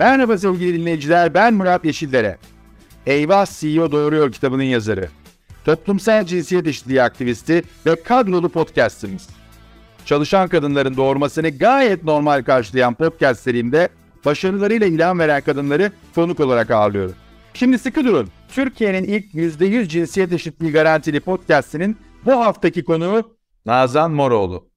Merhaba sevgili dinleyiciler, ben Murat Yeşildere. Eyvah CEO Doğuruyor kitabının yazarı. Toplumsal cinsiyet eşitliği aktivisti ve kadrolu podcastimiz. Çalışan kadınların doğurmasını gayet normal karşılayan podcast serimde başarılarıyla ilham veren kadınları konuk olarak ağırlıyorum. Şimdi sıkı durun. Türkiye'nin ilk %100 cinsiyet eşitliği garantili podcastinin bu haftaki konuğu Nazan Moroğlu.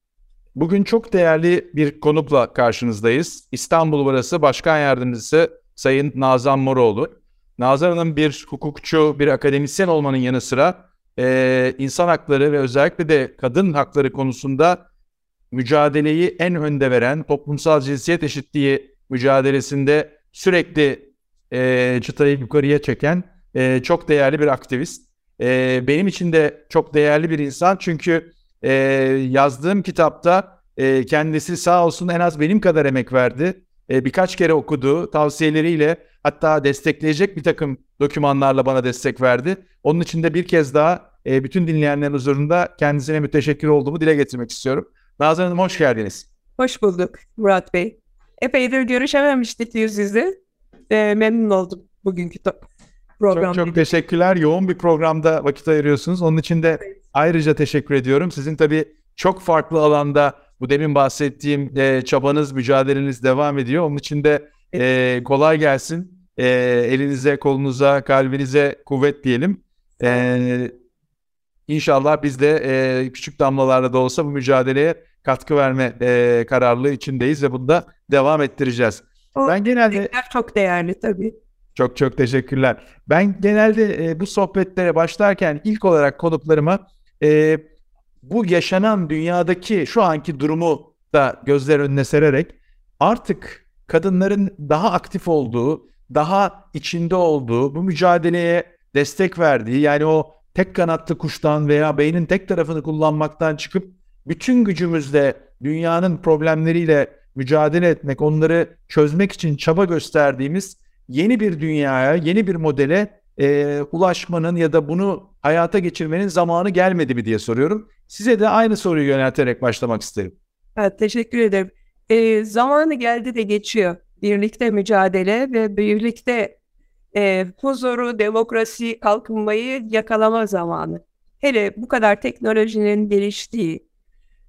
Bugün çok değerli bir konukla karşınızdayız. İstanbul Barası Başkan Yardımcısı Sayın Nazan Moroğlu. Nazan Hanım bir hukukçu, bir akademisyen olmanın yanı sıra e, insan hakları ve özellikle de kadın hakları konusunda mücadeleyi en önde veren, toplumsal cinsiyet eşitliği mücadelesinde sürekli e, çıtayı yukarıya çeken e, çok değerli bir aktivist. E, benim için de çok değerli bir insan çünkü e, yazdığım kitapta e, kendisi sağ olsun en az benim kadar emek verdi. E, birkaç kere okudu, tavsiyeleriyle hatta destekleyecek bir takım dokümanlarla bana destek verdi. Onun için de bir kez daha e, bütün dinleyenlerin huzurunda kendisine müteşekkir olduğumu dile getirmek istiyorum. Nazan Hanım hoş geldiniz. Hoş bulduk Murat Bey. Epeydir görüşememiştik yüz yüze. E, memnun oldum bugünkü programda. Çok, çok teşekkürler. Yoğun bir programda vakit ayırıyorsunuz. Onun için de evet. ayrıca teşekkür ediyorum. Sizin tabii çok farklı alanda bu demin bahsettiğim e, çabanız, mücadeleniz devam ediyor. Onun için de e, kolay gelsin. E, elinize, kolunuza, kalbinize kuvvet diyelim. E, İnşallah biz de e, küçük damlalarla da olsa bu mücadeleye katkı verme e, kararlılığı içindeyiz ve bunu da devam ettireceğiz. O ben genelde çok değerli tabii. Çok çok teşekkürler. Ben genelde e, bu sohbetlere başlarken ilk olarak konuklarıma e, bu yaşanan dünyadaki şu anki durumu da gözler önüne sererek artık kadınların daha aktif olduğu, daha içinde olduğu, bu mücadeleye destek verdiği yani o tek kanatlı kuştan veya beynin tek tarafını kullanmaktan çıkıp bütün gücümüzle dünyanın problemleriyle mücadele etmek, onları çözmek için çaba gösterdiğimiz yeni bir dünyaya, yeni bir modele e, ulaşmanın ya da bunu hayata geçirmenin zamanı gelmedi mi diye soruyorum. Size de aynı soruyu yönelterek başlamak isterim. Evet, teşekkür ederim. E, zamanı geldi de geçiyor. Birlikte mücadele ve birlikte e, huzuru, demokrasi, kalkınmayı yakalama zamanı. Hele bu kadar teknolojinin geliştiği,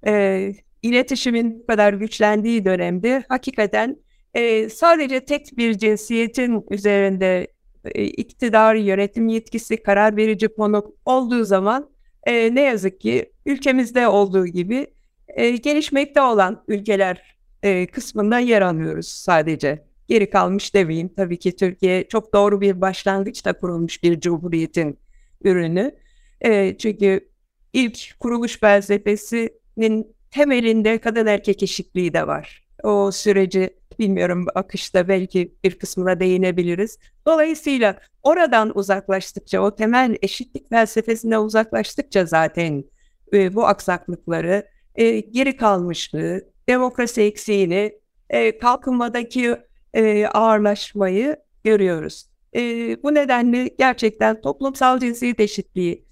e, iletişimin bu kadar güçlendiği dönemde hakikaten e, sadece tek bir cinsiyetin üzerinde e, iktidar, yönetim yetkisi, karar verici konu olduğu zaman e, ne yazık ki ülkemizde olduğu gibi e, gelişmekte olan ülkeler e, kısmında yer alıyoruz sadece geri kalmış demeyeyim. Tabii ki Türkiye çok doğru bir başlangıçta kurulmuş bir cumhuriyetin ürünü. E, çünkü ilk kuruluş felsefesinin temelinde kadın erkek eşitliği de var. O süreci bilmiyorum akışta belki bir kısmına değinebiliriz. Dolayısıyla oradan uzaklaştıkça, o temel eşitlik felsefesine uzaklaştıkça zaten e, bu aksaklıkları, e, geri kalmışlığı, demokrasi eksiğini, e, kalkınmadaki e, ağırlaşmayı görüyoruz. E, bu nedenle gerçekten toplumsal cinsiyet eşitliği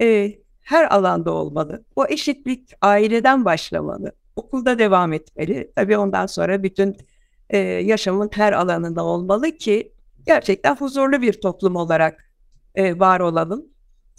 e, her alanda olmalı. Bu eşitlik aileden başlamalı, okulda devam etmeli. Tabii ondan sonra bütün e, yaşamın her alanında olmalı ki gerçekten huzurlu bir toplum olarak e, var olalım.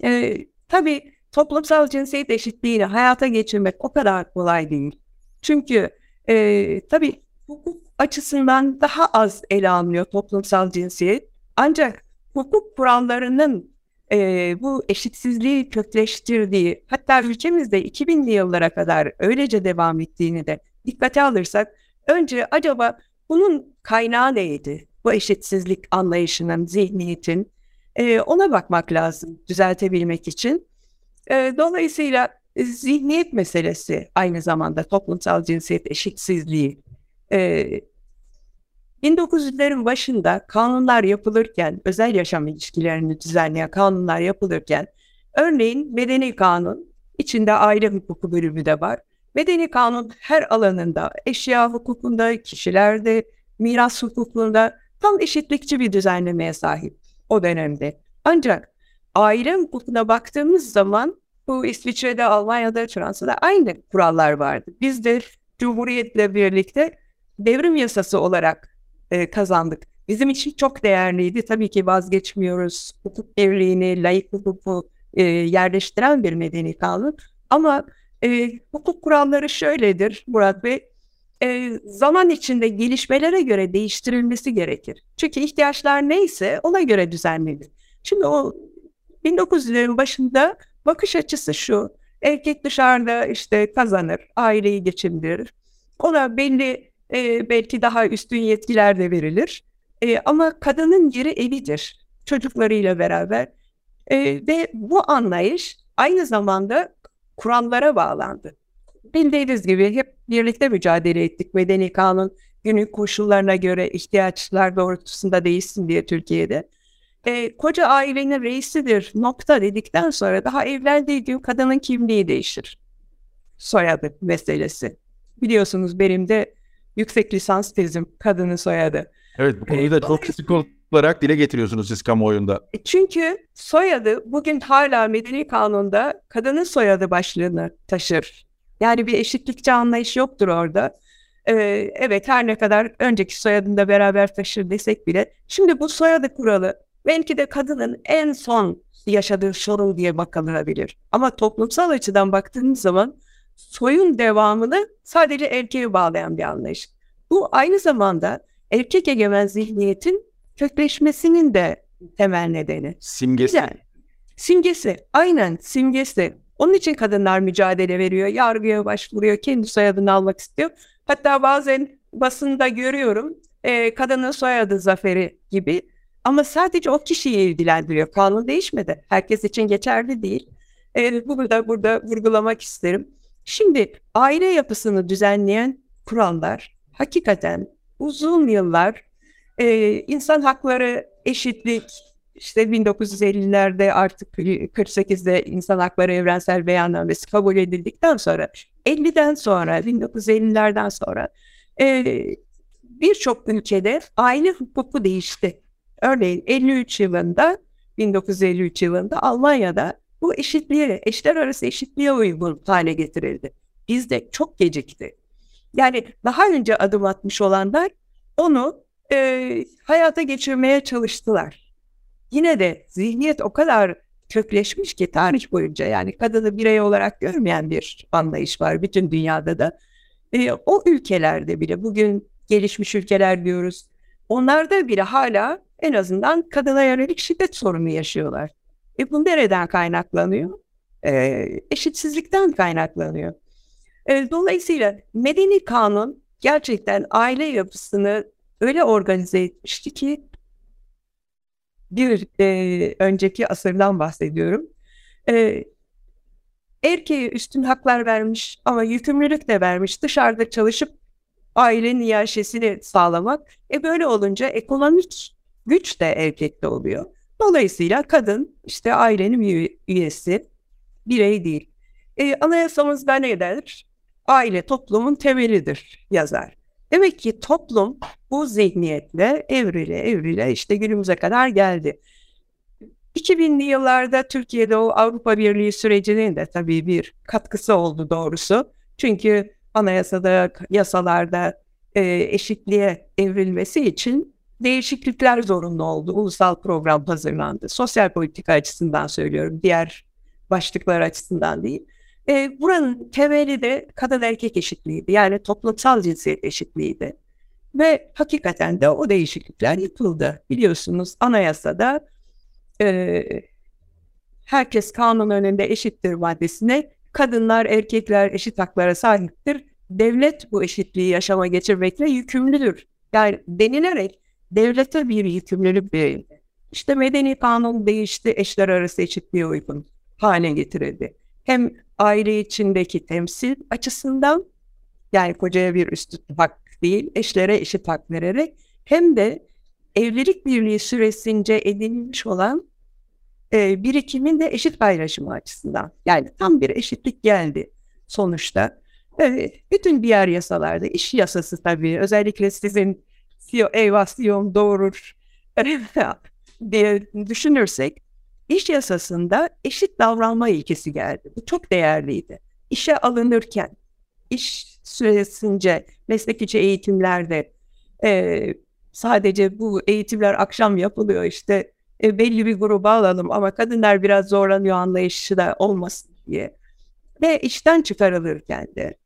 E, tabii toplumsal cinsiyet eşitliğini hayata geçirmek o kadar kolay değil. Çünkü e, tabii hukuk açısından daha az ele alınıyor toplumsal cinsiyet. Ancak hukuk kurallarının e, bu eşitsizliği kökleştirdiği, hatta ülkemizde 2000'li yıllara kadar öylece devam ettiğini de dikkate alırsak, önce acaba bunun kaynağı neydi? Bu eşitsizlik anlayışının, zihniyetin, e, ona bakmak lazım düzeltebilmek için. E, dolayısıyla zihniyet meselesi aynı zamanda toplumsal cinsiyet eşitsizliği e, 1900'lerin başında kanunlar yapılırken, özel yaşam ilişkilerini düzenleyen kanunlar yapılırken, örneğin medeni kanun, içinde aile hukuku bölümü de var. Medeni kanun her alanında, eşya hukukunda, kişilerde, miras hukukunda tam eşitlikçi bir düzenlemeye sahip o dönemde. Ancak aile hukukuna baktığımız zaman bu İsviçre'de, Almanya'da, Fransa'da aynı kurallar vardı. Biz de Cumhuriyet'le birlikte devrim yasası olarak e, kazandık. bizim için çok değerliydi. Tabii ki vazgeçmiyoruz. Hukuk birliğini, layık hukuku e, yerleştiren bir medeni kanun. Ama e, hukuk kuralları şöyledir Murat Bey. E, zaman içinde gelişmelere göre değiştirilmesi gerekir. Çünkü ihtiyaçlar neyse ona göre düzenlenir. Şimdi o 1900'lerin başında bakış açısı şu. Erkek dışarıda işte kazanır, aileyi geçindirir. Ona belli e, belki daha üstün yetkiler de verilir. E, ama kadının yeri evidir çocuklarıyla beraber. E, ve bu anlayış aynı zamanda kurallara bağlandı. Bildiğiniz gibi hep birlikte mücadele ettik. Medeni kanun günlük koşullarına göre ihtiyaçlar doğrultusunda değişsin diye Türkiye'de. E, koca ailenin reisidir nokta dedikten sonra daha evlendiği gün kadının kimliği değişir. Soyadı meselesi. Biliyorsunuz benim de yüksek lisans tezim kadının soyadı. Evet bu konuyu da çok sık olarak dile getiriyorsunuz siz kamuoyunda. E, çünkü soyadı bugün hala medeni kanunda kadının soyadı başlığını taşır. Yani bir eşitlikçi anlayış yoktur orada. Ee, evet her ne kadar önceki soyadında beraber taşır desek bile şimdi bu soyadı kuralı belki de kadının en son yaşadığı sorun diye bakılabilir. Ama toplumsal açıdan baktığımız zaman soyun devamını sadece erkeğe bağlayan bir anlayış. Bu aynı zamanda erkek egemen zihniyetin kökleşmesinin de temel nedeni. Simgesi. Yani, simgesi. Aynen simgesi. Onun için kadınlar mücadele veriyor, yargıya başvuruyor, kendi soyadını almak istiyor. Hatta bazen basında görüyorum e, kadının soyadı zaferi gibi. Ama sadece o kişiyi ilgilendiriyor. Kanun değişmedi. Herkes için geçerli değil. E, bunu da burada vurgulamak isterim. Şimdi aile yapısını düzenleyen kurallar hakikaten uzun yıllar e, insan hakları, eşitlik, işte 1950'lerde artık 48'de insan hakları evrensel beyannamesi kabul edildikten sonra 50'den sonra 1950'lerden sonra e, birçok ülkede aile hukuku değişti. Örneğin 53 yılında 1953 yılında Almanya'da bu eşitliğe, eşler arası eşitliğe uygun hale getirildi. Bizde çok gecikti. Yani daha önce adım atmış olanlar onu e, hayata geçirmeye çalıştılar. Yine de zihniyet o kadar kökleşmiş ki tarih boyunca yani kadını birey olarak görmeyen bir anlayış var bütün dünyada da. E, o ülkelerde bile bugün gelişmiş ülkeler diyoruz. Onlarda bile hala en azından kadına yönelik şiddet sorunu yaşıyorlar. E bu nereden kaynaklanıyor? E, eşitsizlikten kaynaklanıyor. E, dolayısıyla medeni kanun gerçekten aile yapısını öyle organize etmişti ki bir e, önceki asırdan bahsediyorum. E, erkeğe üstün haklar vermiş ama yükümlülük de vermiş. Dışarıda çalışıp ailenin yaşesini sağlamak. E böyle olunca ekonomik güç de erkekte oluyor. Dolayısıyla kadın işte ailenin üyesi, birey değil. E, anayasamızda ne der? Aile toplumun temelidir yazar. Demek ki toplum bu zihniyetle evrile evrile işte günümüze kadar geldi. 2000'li yıllarda Türkiye'de o Avrupa Birliği sürecinin de tabii bir katkısı oldu doğrusu. Çünkü anayasada, yasalarda e, eşitliğe evrilmesi için değişiklikler zorunlu oldu. Ulusal program hazırlandı. Sosyal politika açısından söylüyorum, diğer başlıklar açısından değil. E, buranın temeli de kadın erkek eşitliğiydi. Yani toplumsal cinsiyet eşitliğiydi. Ve hakikaten de o değişiklikler yapıldı. Biliyorsunuz anayasada e, herkes kanun önünde eşittir maddesine kadınlar erkekler eşit haklara sahiptir. Devlet bu eşitliği yaşama geçirmekle yükümlüdür. Yani denilerek devlete bir yükümlülük verildi. İşte medeni kanun değişti, eşler arası eşitliğe uygun hale getirildi. Hem aile içindeki temsil açısından yani kocaya bir üstün hak değil, eşlere eşit hak vererek hem de evlilik birliği süresince edinilmiş olan e, birikimin de eşit paylaşımı açısından. Yani tam bir eşitlik geldi sonuçta. E, bütün diğer yasalarda, iş yasası tabii özellikle sizin CEO, eyvah CEO'm doğurur diye düşünürsek iş yasasında eşit davranma ilkesi geldi. Bu çok değerliydi. İşe alınırken, iş süresince, meslek içi eğitimlerde e, sadece bu eğitimler akşam yapılıyor işte e, belli bir gruba alalım ama kadınlar biraz zorlanıyor anlayışı da olmasın diye. Ve işten çıkarılırken de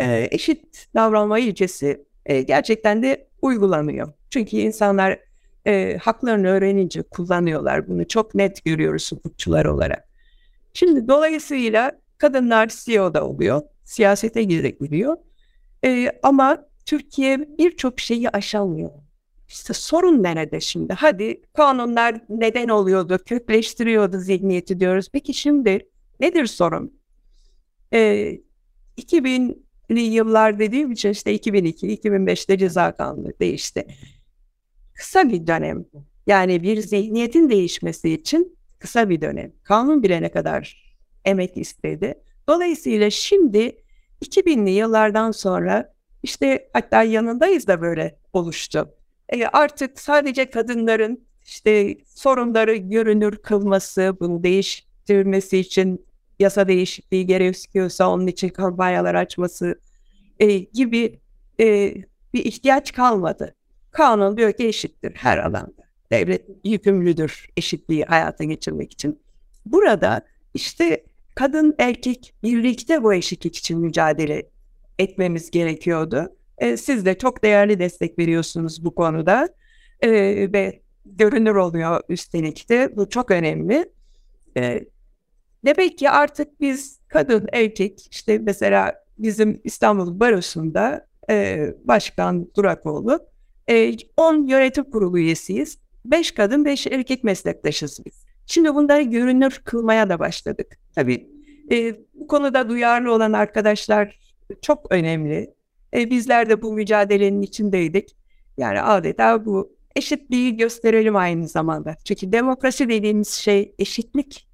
e, eşit davranma ilkesi e, gerçekten de uygulanıyor. Çünkü insanlar e, haklarını öğrenince kullanıyorlar bunu. Çok net görüyoruz hukukçular olarak. Şimdi dolayısıyla kadınlar CEO'da oluyor, siyasete girebiliyor. E, ama Türkiye birçok şeyi aşamıyor. İşte sorun nerede şimdi? Hadi kanunlar neden oluyordu, kökleştiriyordu zihniyeti diyoruz. Peki şimdi nedir sorun? Ee, 2000'li yıllar dediğim için işte 2002-2005'te ceza kanunu değişti. Kısa bir dönem. Yani bir zihniyetin değişmesi için kısa bir dönem. Kanun bile ne kadar emek istedi. Dolayısıyla şimdi 2000'li yıllardan sonra işte hatta yanındayız da böyle oluştu. E, artık sadece kadınların işte sorunları görünür kılması, bunu değiştirmesi için yasa değişikliği gerekiyorsa onun için kampanyalar açması e, gibi e, bir ihtiyaç kalmadı. Kanun diyor ki eşittir her alanda. Devlet yükümlüdür eşitliği hayata geçirmek için. Burada işte kadın erkek birlikte bu eşitlik için mücadele etmemiz gerekiyordu. E, siz de çok değerli destek veriyorsunuz bu konuda e, ve görünür oluyor üstelik de bu çok önemli. E, demek ki artık biz kadın erkek işte mesela bizim İstanbul Barosu'nda e, Başkan Durakoğlu e, 10 yönetim kurulu üyesiyiz. 5 kadın 5 erkek meslektaşız biz. Şimdi bunları görünür kılmaya da başladık. Tabii e, bu konuda duyarlı olan arkadaşlar çok önemli. E, bizler de bu mücadelenin içindeydik. Yani adeta bu eşitliği gösterelim aynı zamanda. Çünkü demokrasi dediğimiz şey eşitlik.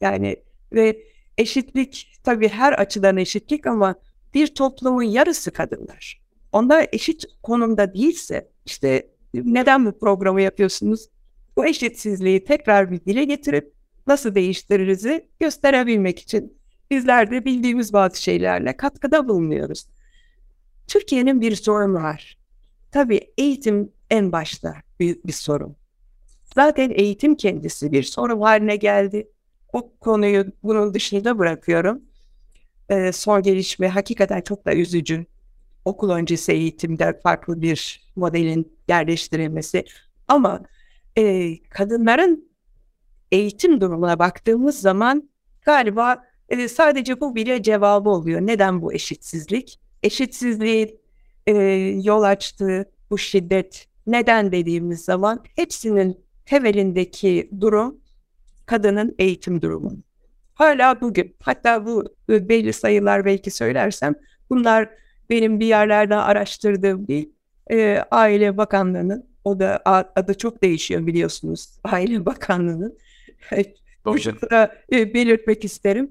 Yani ve eşitlik tabii her açıdan eşitlik ama bir toplumun yarısı kadınlar. Onlar eşit konumda değilse işte neden bu programı yapıyorsunuz? Bu eşitsizliği tekrar bir dile getirip nasıl değiştiririzi gösterebilmek için bizler de bildiğimiz bazı şeylerle katkıda bulunuyoruz. Türkiye'nin bir sorunu var. Tabii eğitim en başta büyük bir sorun. Zaten eğitim kendisi bir sorun haline geldi. O konuyu bunun dışında bırakıyorum. Ee, son gelişme hakikaten çok da üzücü. Okul öncesi eğitimde farklı bir modelin yerleştirilmesi. Ama e, kadınların eğitim durumuna baktığımız zaman galiba e, sadece bu bile cevabı oluyor. Neden bu eşitsizlik? eşitsizliği e, yol açtığı bu şiddet neden dediğimiz zaman hepsinin temelindeki durum kadının eğitim durumu. Hala bugün hatta bu belli sayılar belki söylersem bunlar benim bir yerlerden araştırdığım değil. E, Aile Bakanlığı'nın o da adı çok değişiyor biliyorsunuz. Aile Bakanlığı'nın. Burada e, belirtmek isterim.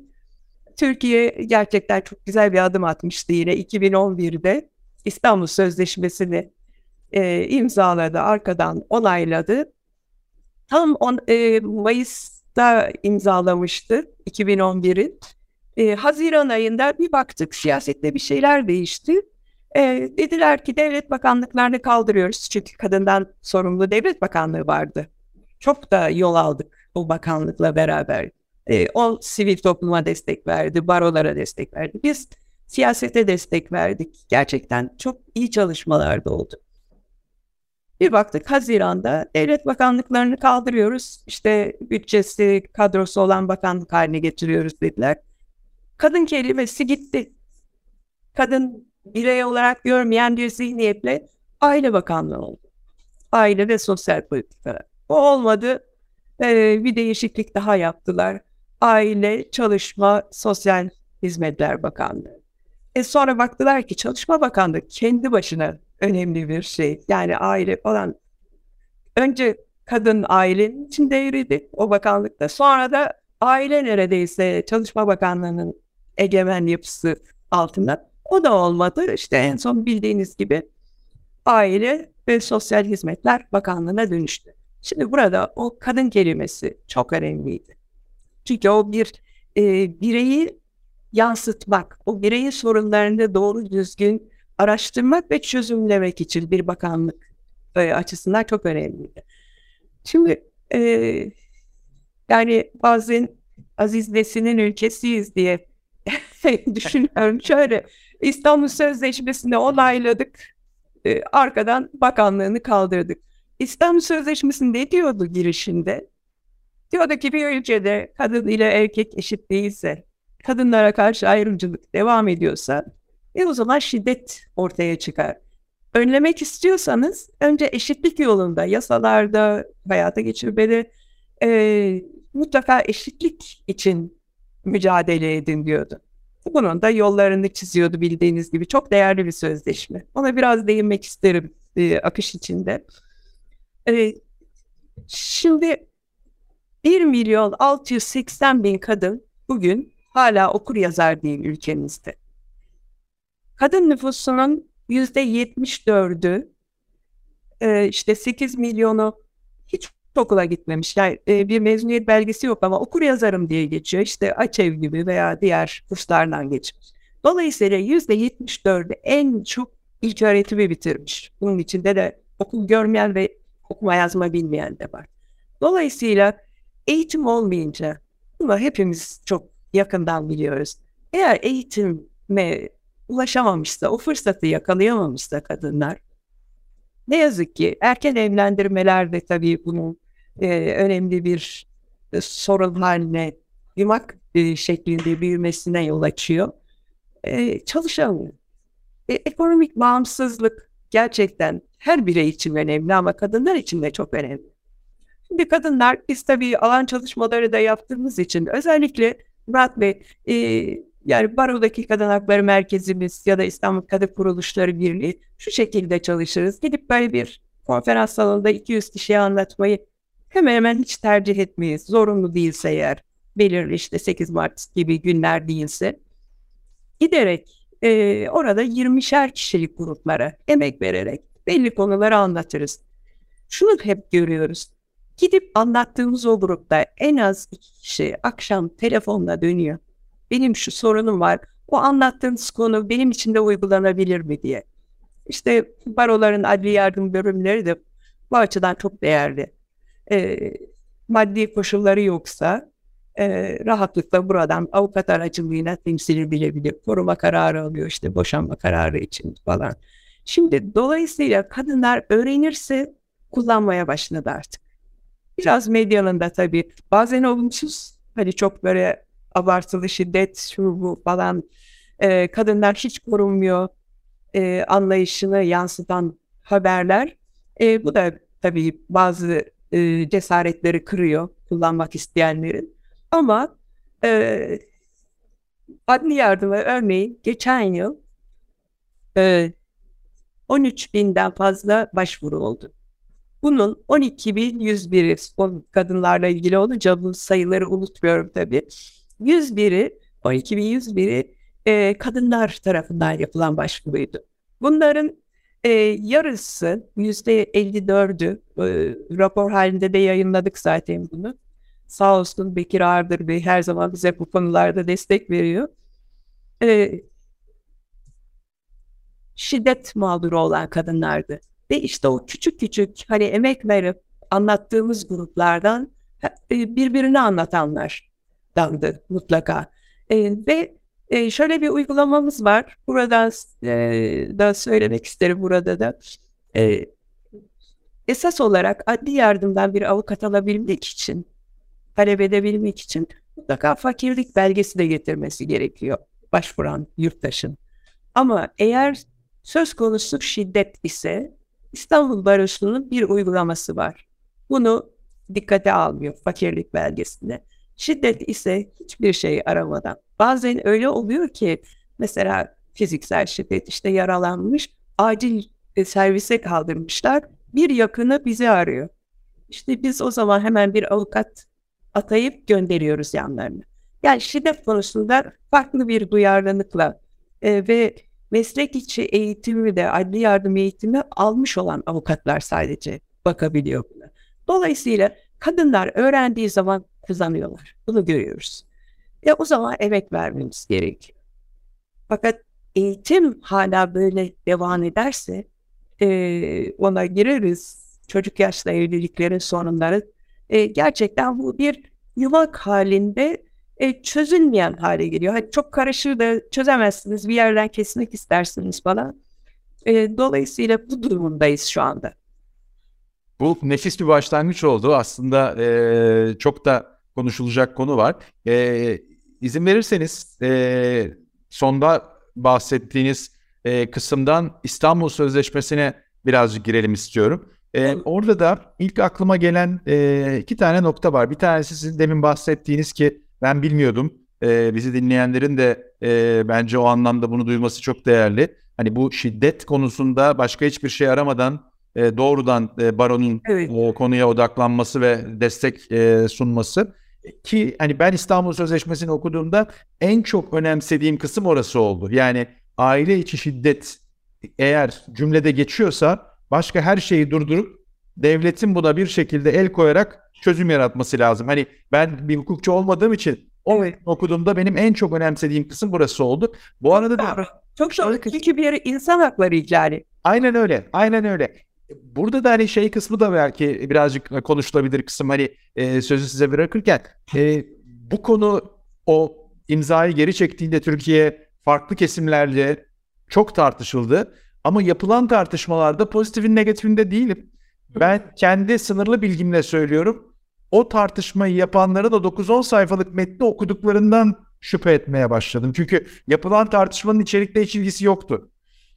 Türkiye gerçekten çok güzel bir adım atmıştı yine 2011'de İstanbul Sözleşmesi'ni e, imzaladı, arkadan onayladı. Tam on, e, Mayıs'ta imzalamıştı 2011'in. E, Haziran ayında bir baktık siyasette bir şeyler değişti. E, dediler ki devlet bakanlıklarını kaldırıyoruz çünkü kadından sorumlu devlet bakanlığı vardı. Çok da yol aldık bu bakanlıkla beraber. E, o sivil topluma destek verdi, barolara destek verdi. Biz siyasete destek verdik. Gerçekten çok iyi çalışmalar da oldu. Bir baktık Haziran'da devlet bakanlıklarını kaldırıyoruz. İşte bütçesi, kadrosu olan bakanlık haline getiriyoruz dediler. Kadın kelimesi gitti. Kadın birey olarak görmeyen bir zihniyetle aile bakanlığı oldu. Aile ve sosyal politika. O olmadı. Ee, bir değişiklik daha yaptılar. Aile, Çalışma, Sosyal Hizmetler Bakanlığı. E sonra baktılar ki Çalışma Bakanlığı kendi başına önemli bir şey. Yani aile falan. Önce kadın ailenin içindeydi o bakanlıkta. Sonra da aile neredeyse Çalışma Bakanlığı'nın egemen yapısı altında. O da olmadı. İşte en son bildiğiniz gibi Aile ve Sosyal Hizmetler Bakanlığı'na dönüştü. Şimdi burada o kadın kelimesi çok önemliydi. Çünkü o bir e, bireyi yansıtmak, o bireyin sorunlarını doğru düzgün araştırmak ve çözümlemek için bir bakanlık e, açısından çok önemliydi. Şimdi e, yani bazen Aziz Nesin'in ülkesiyiz diye düşünüyorum. Şöyle İstanbul Sözleşmesi'ni onayladık. E, arkadan bakanlığını kaldırdık. İstanbul Sözleşmesi ne diyordu girişinde? Diyordu ki bir ülkede kadın ile erkek eşit değilse, kadınlara karşı ayrımcılık devam ediyorsa e o zaman şiddet ortaya çıkar. Önlemek istiyorsanız önce eşitlik yolunda yasalarda hayata geçirmeli e, mutlaka eşitlik için mücadele edin diyordu. Bunun da yollarını çiziyordu bildiğiniz gibi. Çok değerli bir sözleşme. Ona biraz değinmek isterim e, akış içinde. E, şimdi 1 milyon 680 bin kadın bugün hala okur yazar değil ülkemizde. Kadın nüfusunun yüzde 74'ü e, işte 8 milyonu hiç okula gitmemiş. Yani e, bir mezuniyet belgesi yok ama okur yazarım diye geçiyor. İşte Açev gibi veya diğer kurslardan geçmiş. Dolayısıyla yüzde 74'ü en çok ilk öğretimi bitirmiş. Bunun içinde de okul görmeyen ve okuma yazma bilmeyen de var. Dolayısıyla eğitim olmayınca bunu hepimiz çok yakından biliyoruz. Eğer eğitime ulaşamamışsa, o fırsatı yakalayamamışsa kadınlar ne yazık ki erken evlendirmeler de tabii bunun e, önemli bir e, sorun haline yumak e, şeklinde büyümesine yol açıyor. E, çalışamıyor. E, ekonomik bağımsızlık gerçekten her birey için önemli ama kadınlar için de çok önemli. Şimdi kadınlar biz tabii alan çalışmaları da yaptığımız için özellikle Murat Bey e, yani Baro'daki Kadın Hakları Merkezimiz ya da İstanbul Kadın Kuruluşları Birliği şu şekilde çalışırız. Gidip böyle bir konferans salonunda 200 kişiye anlatmayı hemen hemen hiç tercih etmeyiz. Zorunlu değilse eğer belirli işte 8 Mart gibi günler değilse giderek e, orada 20'şer kişilik gruplara emek vererek belli konuları anlatırız. Şunu hep görüyoruz. Gidip anlattığımız o grupta en az iki kişi akşam telefonla dönüyor. Benim şu sorunum var. O anlattığınız konu benim için de uygulanabilir mi diye. İşte baroların adli yardım bölümleri de bu açıdan çok değerli. E, maddi koşulları yoksa e, rahatlıkla buradan avukat aracılığıyla temsili bilebilir. Koruma kararı alıyor işte boşanma kararı için falan. Şimdi dolayısıyla kadınlar öğrenirse kullanmaya başladı artık. Biraz medyanın da tabii bazen olumsuz hani çok böyle abartılı şiddet şu bu falan e, kadınlar hiç korunmuyor e, anlayışını yansıtan haberler. E, bu da tabii bazı e, cesaretleri kırıyor kullanmak isteyenlerin. Ama e, adli yardıma örneğin geçen yıl e, 13 binden fazla başvuru oldu. Bunun 12.101'i kadınlarla ilgili olunca bu sayıları unutmuyorum tabii. 101'i, 12.101'i e, kadınlar tarafından yapılan başvuruydu. Bunların e, yarısı, %54'ü, e, rapor halinde de yayınladık zaten bunu. Sağ olsun Bekir Ağırdır Bey her zaman bize bu konularda destek veriyor. E, şiddet mağduru olan kadınlardı. Ve işte o küçük küçük hani emek verip anlattığımız gruplardan e, birbirini anlatanlardandı mutlaka. E, ve e, şöyle bir uygulamamız var. Buradan e, da söylemek isterim burada da. E, esas olarak adli yardımdan bir avukat alabilmek için, talep edebilmek için mutlaka fakirlik belgesi de getirmesi gerekiyor başvuran yurttaşın. Ama eğer söz konusu şiddet ise İstanbul Barosu'nun bir uygulaması var. Bunu dikkate almıyor fakirlik belgesinde. Şiddet ise hiçbir şey aramadan. Bazen öyle oluyor ki mesela fiziksel şiddet işte yaralanmış acil e, servise kaldırmışlar. Bir yakını bizi arıyor. İşte biz o zaman hemen bir avukat atayıp gönderiyoruz yanlarına. Yani şiddet konusunda farklı bir duyarlılıkla e, ve meslek içi eğitimi de adli yardım eğitimi almış olan avukatlar sadece bakabiliyor buna. Dolayısıyla kadınlar öğrendiği zaman kazanıyorlar. Bunu görüyoruz. Ve o zaman emek vermemiz gerekiyor. Fakat eğitim hala böyle devam ederse e, ona gireriz. Çocuk yaşta evliliklerin sorunları. E, gerçekten bu bir yumak halinde e, çözülmeyen hale geliyor. Hani çok karışır da çözemezsiniz. Bir yerden kesmek istersiniz falan. E, dolayısıyla bu durumundayız şu anda. Bu nefis bir başlangıç oldu. Aslında e, çok da konuşulacak konu var. E, izin verirseniz e, sonda bahsettiğiniz e, kısımdan İstanbul Sözleşmesi'ne birazcık girelim istiyorum. E, orada da ilk aklıma gelen e, iki tane nokta var. Bir tanesi sizin demin bahsettiğiniz ki ben bilmiyordum. E, bizi dinleyenlerin de e, bence o anlamda bunu duyması çok değerli. Hani bu şiddet konusunda başka hiçbir şey aramadan e, doğrudan e, baronun evet. e, konuya odaklanması ve destek e, sunması ki hani ben İstanbul Sözleşmesi'ni okuduğumda en çok önemsediğim kısım orası oldu. Yani aile içi şiddet eğer cümlede geçiyorsa başka her şeyi durdurup devletin buna bir şekilde el koyarak çözüm yaratması lazım. Hani ben bir hukukçu olmadığım için o okuduğumda benim en çok önemsediğim kısım burası oldu. Bu arada da çok doğru. Çünkü bir insan hakları ihlali. Aynen öyle. Aynen öyle. Burada da hani şey kısmı da belki birazcık konuşulabilir kısım hani e, sözü size bırakırken e, bu konu o imzayı geri çektiğinde Türkiye farklı kesimlerle çok tartışıldı. Ama yapılan tartışmalarda pozitifin negatifinde değilim. Ben kendi sınırlı bilgimle söylüyorum. O tartışmayı yapanlara da 9-10 sayfalık metni okuduklarından şüphe etmeye başladım. Çünkü yapılan tartışmanın içerikle hiç ilgisi yoktu.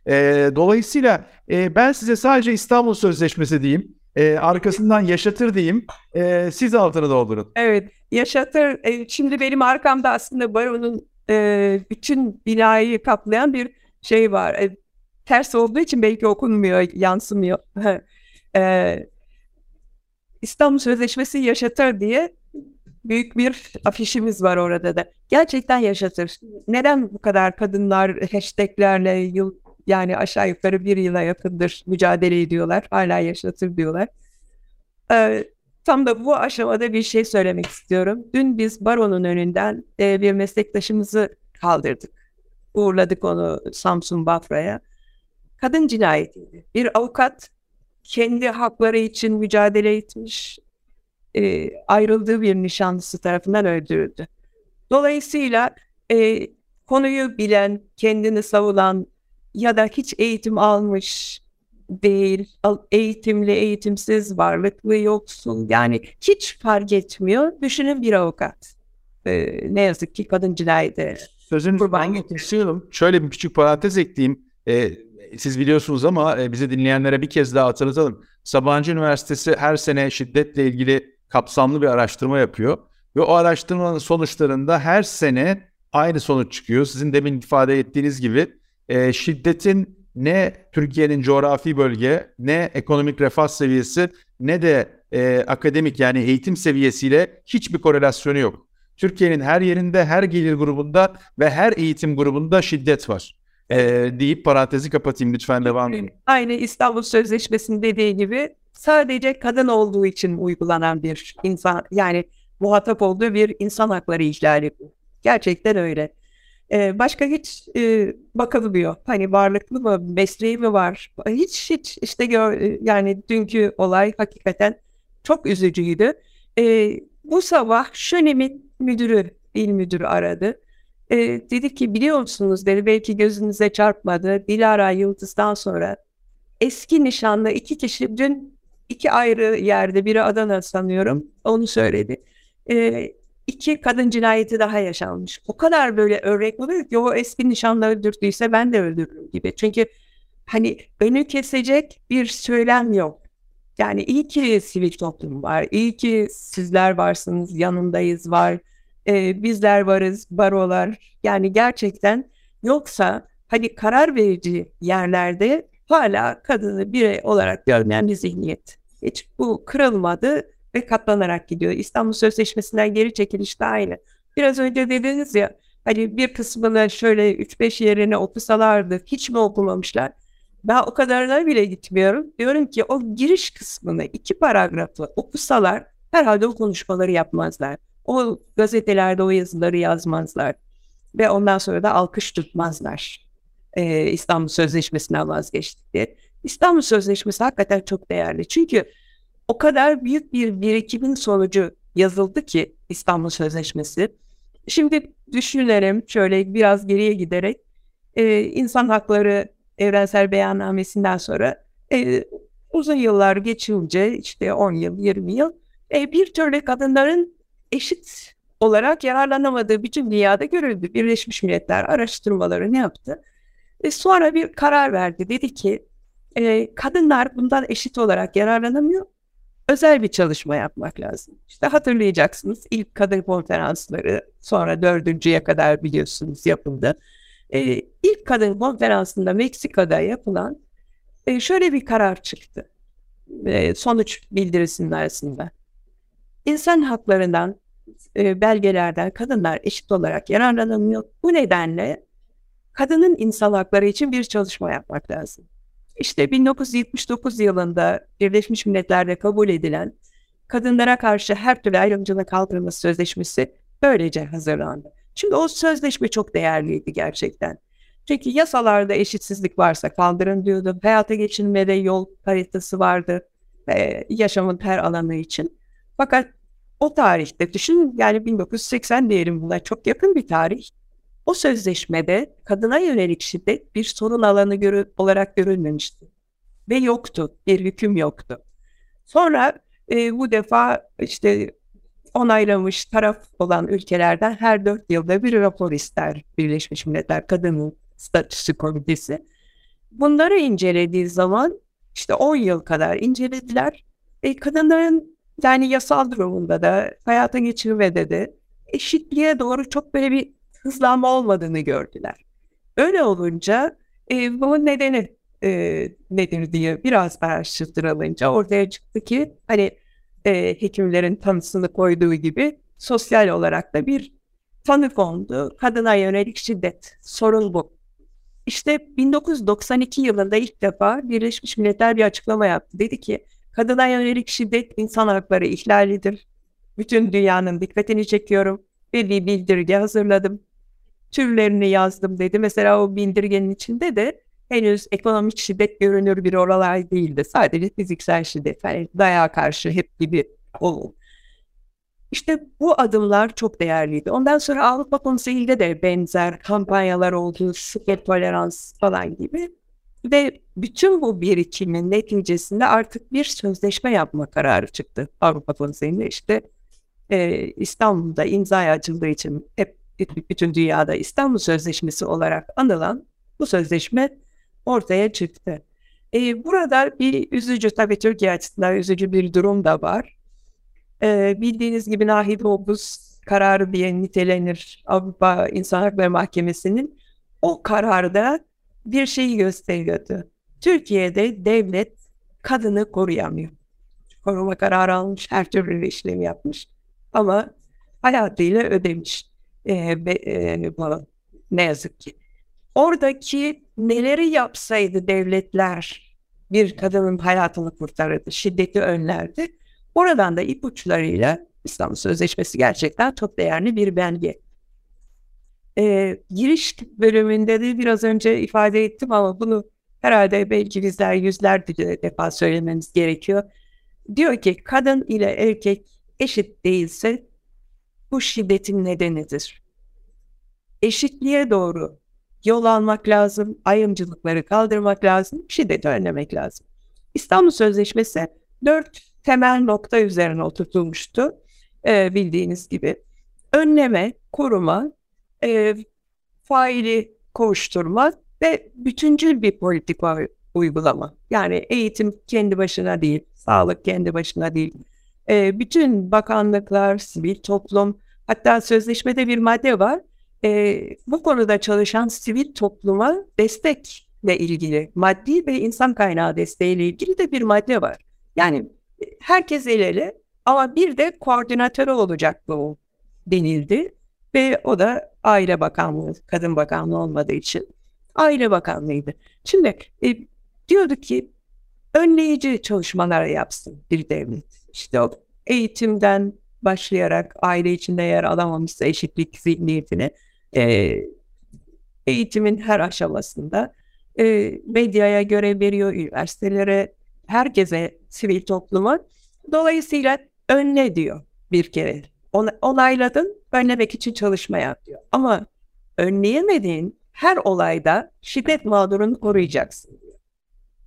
E, dolayısıyla e, ben size sadece İstanbul Sözleşmesi diyeyim. E, arkasından yaşatır diyeyim. E, siz altını doldurun. Evet yaşatır. E, şimdi benim arkamda aslında baronun e, bütün binayı kaplayan bir şey var. E, ters olduğu için belki okunmuyor, yansımıyor. e, İstanbul Sözleşmesi yaşatır diye büyük bir afişimiz var orada da. Gerçekten yaşatır. Neden bu kadar kadınlar hashtaglerle yıl yani aşağı yukarı bir yıla yakındır mücadele ediyorlar. Hala yaşatır diyorlar. Ee, tam da bu aşamada bir şey söylemek istiyorum. Dün biz baronun önünden e, bir meslektaşımızı kaldırdık. Uğurladık onu Samsun Bafra'ya. Kadın cinayetiydi. Bir avukat kendi hakları için mücadele etmiş, e, ayrıldığı bir nişanlısı tarafından öldürüldü. Dolayısıyla e, konuyu bilen, kendini savunan, ya da hiç eğitim almış değil, eğitimli, eğitimsiz, varlıklı, yoksul yani hiç fark etmiyor. Düşünün bir avukat. Ee, ne yazık ki kadın cinayeti Sözünü kurban getiriyorum. Şöyle bir küçük parantez ekleyeyim. Ee, siz biliyorsunuz ama e, bizi dinleyenlere bir kez daha hatırlatalım. Sabancı Üniversitesi her sene şiddetle ilgili kapsamlı bir araştırma yapıyor. Ve o araştırmanın sonuçlarında her sene aynı sonuç çıkıyor. Sizin demin ifade ettiğiniz gibi e, şiddetin ne Türkiye'nin coğrafi bölge, ne ekonomik refah seviyesi, ne de e, akademik yani eğitim seviyesiyle hiçbir korelasyonu yok. Türkiye'nin her yerinde, her gelir grubunda ve her eğitim grubunda şiddet var. E, deyip parantezi kapatayım lütfen devam edin. Aynı İstanbul Sözleşmesi'nin dediği gibi sadece kadın olduğu için uygulanan bir insan yani muhatap olduğu bir insan hakları ihlali bu. Gerçekten öyle. Ee, başka hiç e, bakılmıyor. Hani varlıklı mı, mesleği mi var? Hiç hiç işte gör, yani dünkü olay hakikaten çok üzücüydü. Ee, bu sabah Şönem'in müdürü, il müdürü aradı. Ee, dedi ki biliyor musunuz dedi belki gözünüze çarpmadı. Dilara Yıldız'dan sonra eski nişanlı iki kişi dün iki ayrı yerde biri Adana sanıyorum onu söyledi. Ee, iki kadın cinayeti daha yaşanmış. O kadar böyle örnek oluyor ki o eski nişanlı öldürdüyse ben de öldürürüm gibi. Çünkü hani önü kesecek bir söylem yok. Yani iyi ki sivil toplum var, iyi ki sizler varsınız, yanındayız var, e, bizler varız, barolar. Yani gerçekten yoksa hani karar verici yerlerde hala kadını birey olarak görmeyen bir zihniyet. Hiç bu kırılmadı ve katlanarak gidiyor. İstanbul Sözleşmesi'nden geri çekiliş de aynı. Biraz önce dediniz ya hani bir kısmını şöyle 3-5 yerine okusalardı hiç mi okumamışlar? Ben o kadarına bile gitmiyorum. Diyorum ki o giriş kısmını iki paragrafı okusalar herhalde o konuşmaları yapmazlar. O gazetelerde o yazıları yazmazlar. Ve ondan sonra da alkış tutmazlar. Ee, İstanbul Sözleşmesi'nden vazgeçtik diye. İstanbul Sözleşmesi hakikaten çok değerli. Çünkü o kadar büyük bir birikimin sonucu yazıldı ki İstanbul Sözleşmesi. Şimdi düşünelim şöyle biraz geriye giderek e, insan hakları evrensel beyannamesinden sonra e, uzun yıllar geçince işte 10 yıl 20 yıl e, bir türlü kadınların eşit olarak yararlanamadığı bütün dünyada görüldü. Birleşmiş Milletler araştırmaları ne yaptı? E, sonra bir karar verdi. Dedi ki e, kadınlar bundan eşit olarak yararlanamıyor. Özel bir çalışma yapmak lazım. İşte hatırlayacaksınız ilk kadın konferansları sonra dördüncüye kadar biliyorsunuz yapıldı. E, ilk kadın konferansında Meksika'da yapılan e, şöyle bir karar çıktı. E, sonuç bildirisinin arasında. İnsan haklarından, e, belgelerden kadınlar eşit olarak yararlanamıyor. Bu nedenle kadının insan hakları için bir çalışma yapmak lazım. İşte 1979 yılında Birleşmiş Milletler'de kabul edilen kadınlara karşı her türlü ayrımcılık kaldırılması sözleşmesi böylece hazırlandı. Şimdi o sözleşme çok değerliydi gerçekten. Çünkü yasalarda eşitsizlik varsa kaldırın diyordu. Hayata geçirmede yol haritası vardı. E, yaşamın her alanı için. Fakat o tarihte düşün yani 1980 diyelim buna çok yakın bir tarih. O sözleşmede kadına yönelik şiddet bir sorun alanı görü olarak görülmemişti. Ve yoktu, bir hüküm yoktu. Sonra e, bu defa işte onaylamış taraf olan ülkelerden her dört yılda bir rapor ister Birleşmiş Milletler Kadının Statüsü Komitesi. Bunları incelediği zaman işte 10 yıl kadar incelediler. E, kadınların yani yasal durumunda da hayata geçirmede de eşitliğe doğru çok böyle bir hızlanma olmadığını gördüler. Öyle olunca e, bunun nedeni e, nedir diye biraz araştırılınca ortaya çıktı ki hani e, hekimlerin tanısını koyduğu gibi sosyal olarak da bir tanı kondu. Kadına yönelik şiddet. Sorun bu. İşte 1992 yılında ilk defa Birleşmiş Milletler bir açıklama yaptı. Dedi ki kadına yönelik şiddet insan hakları ihlalidir. Bütün dünyanın dikkatini çekiyorum ve bir bildirge hazırladım. Türlerini yazdım dedi. Mesela o bildirgenin içinde de henüz ekonomik şiddet görünür bir olay değildi. Sadece fiziksel şiddet. Yani dayağa karşı hep gibi olun. İşte bu adımlar çok değerliydi. Ondan sonra Avrupa Konseyi'nde de benzer kampanyalar oldu, şiddet tolerans falan gibi. Ve bütün bu birikimin neticesinde artık bir sözleşme yapma kararı çıktı Avrupa Konseyi'nde. işte e, İstanbul'da imza açıldığı için hep bütün dünyada İstanbul Sözleşmesi olarak anılan bu sözleşme ortaya çıktı. E, burada bir üzücü tabii Türkiye açısından üzücü bir durum da var. E, bildiğiniz gibi Nahid Obuz kararı diye nitelenir Avrupa İnsan Hakları Mahkemesi'nin. O kararda bir şeyi gösteriyordu. Türkiye'de devlet kadını koruyamıyor. Koruma kararı almış, her türlü işlem yapmış. Ama hayatıyla ödemiş. E, e, ne yazık ki oradaki neleri yapsaydı devletler bir kadının hayatını kurtarırdı, şiddeti önlerdi. Oradan da ipuçlarıyla İstanbul Sözleşmesi gerçekten çok değerli bir belge. Ee, giriş bölümünde de biraz önce ifade ettim ama bunu herhalde belki bizler yüzlerce defa söylememiz gerekiyor. Diyor ki kadın ile erkek eşit değilse bu şiddetin nedenidir. Eşitliğe doğru yol almak lazım, ayrımcılıkları kaldırmak lazım, şiddeti önlemek lazım. İstanbul Sözleşmesi dört temel nokta üzerine oturtulmuştu e, bildiğiniz gibi. Önleme, koruma, e, faili kovuşturma ve bütüncül bir politika uygulama. Yani eğitim kendi başına değil, sağlık kendi başına değil. E, bütün bakanlıklar, sivil toplum, hatta sözleşmede bir madde var e, bu konuda çalışan sivil topluma destekle ilgili, maddi ve insan kaynağı desteğiyle ilgili de bir madde var. Yani herkes el ele ama bir de koordinatörü olacak bu denildi ve o da Aile Bakanlığı, Kadın Bakanlığı olmadığı için Aile Bakanlığı'ydı. Şimdi e, diyordu ki önleyici çalışmalar yapsın bir devlet. İşte o eğitimden başlayarak aile içinde yer alamamışsa eşitlik zihniyetini e, eğitimin her aşamasında e, medyaya görev veriyor, üniversitelere, herkese, sivil topluma. Dolayısıyla önle diyor bir kere. Ona, onayladın, önlemek için çalışma yap diyor. Ama önleyemediğin her olayda şiddet mağdurunu koruyacaksın diyor.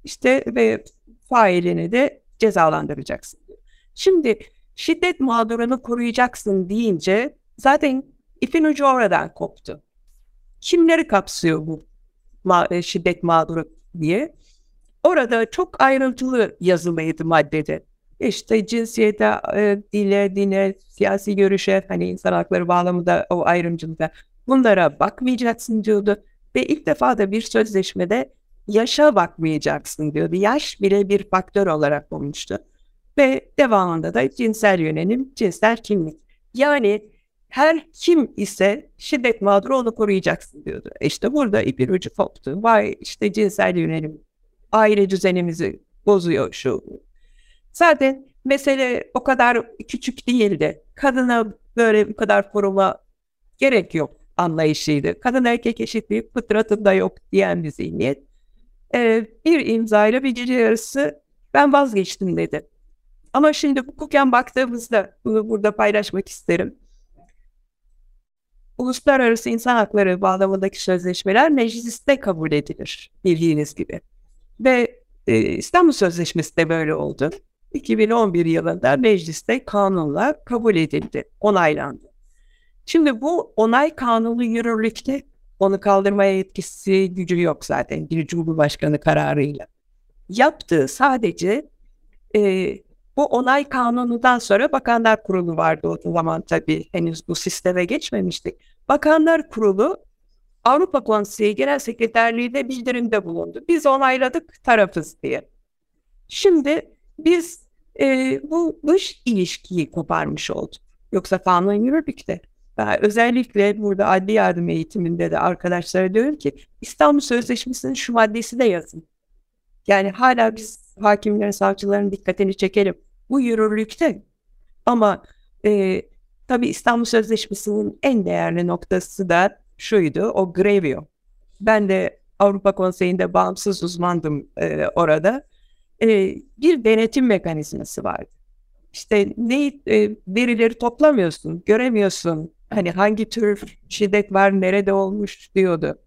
İşte ve failini de cezalandıracaksın diyor. Şimdi şiddet mağdurunu koruyacaksın deyince zaten ipin ucu oradan koptu. Kimleri kapsıyor bu ma- e, şiddet mağduru diye? Orada çok ayrıntılı yazılıydı maddede. İşte cinsiyete, e, dile, dine, siyasi görüşe, hani insan hakları bağlamında o ayrımcılıkta bunlara bakmayacaksın diyordu. Ve ilk defa da bir sözleşmede yaşa bakmayacaksın diyordu. Yaş bile bir faktör olarak olmuştu. Ve devamında da cinsel yönelim, cinsel kimlik. Yani her kim ise şiddet mağduru onu koruyacaksın diyordu. İşte burada ipin ucu koptu. Vay işte cinsel yönelim aile düzenimizi bozuyor şu. Zaten mesele o kadar küçük değildi. Kadına böyle bu kadar koruma gerek yok anlayışıydı. Kadın erkek eşitliği fıtratında yok diyen bir zihniyet. Ee, bir imzayla bir gece yarısı ben vazgeçtim dedi. Ama şimdi hukuken baktığımızda bunu burada paylaşmak isterim. Uluslararası insan hakları bağlamındaki sözleşmeler mecliste kabul edilir bildiğiniz gibi. Ve e, İstanbul Sözleşmesi de böyle oldu. 2011 yılında mecliste kanunla kabul edildi, onaylandı. Şimdi bu onay kanunu yürürlükte onu kaldırmaya yetkisi gücü yok zaten bir Cumhurbaşkanı kararıyla. Yaptığı sadece e, bu onay kanunundan sonra Bakanlar Kurulu vardı o zaman tabii henüz bu sisteme geçmemiştik. Bakanlar Kurulu Avrupa Konseyi Genel Sekreterliği'ne bildirimde bulundu. Biz onayladık tarafız diye. Şimdi biz e, bu dış ilişkiyi koparmış olduk. Yoksa kanun yürürlükte. Ben özellikle burada adli yardım eğitiminde de arkadaşlara diyorum ki İstanbul Sözleşmesi'nin şu maddesi de yazın. Yani hala biz hakimlerin, savcıların dikkatini çekelim. Bu yürürlükte. Ama e, tabii İstanbul Sözleşmesi'nin en değerli noktası da şuydu, o Grevio. Ben de Avrupa Konseyi'nde bağımsız uzmandım e, orada. E, bir denetim mekanizması vardı. İşte ne e, verileri toplamıyorsun, göremiyorsun. Hani hangi tür şiddet var, nerede olmuş diyordu.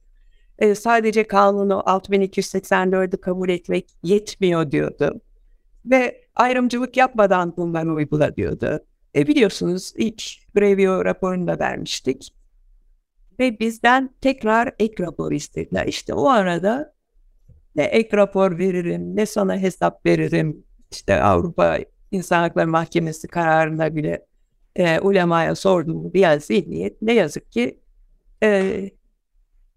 E, sadece kanunu 6284'ü kabul etmek yetmiyor diyordu. Ve ayrımcılık yapmadan bunları uygula diyordu. E biliyorsunuz ilk Grevio raporunu da vermiştik ve bizden tekrar ek rapor istediler. İşte o arada ne ek rapor veririm, ne sana hesap veririm. İşte Avrupa İnsan Hakları Mahkemesi kararında bile e, ulemaya sorduğum bir zihniyet ne yazık ki e,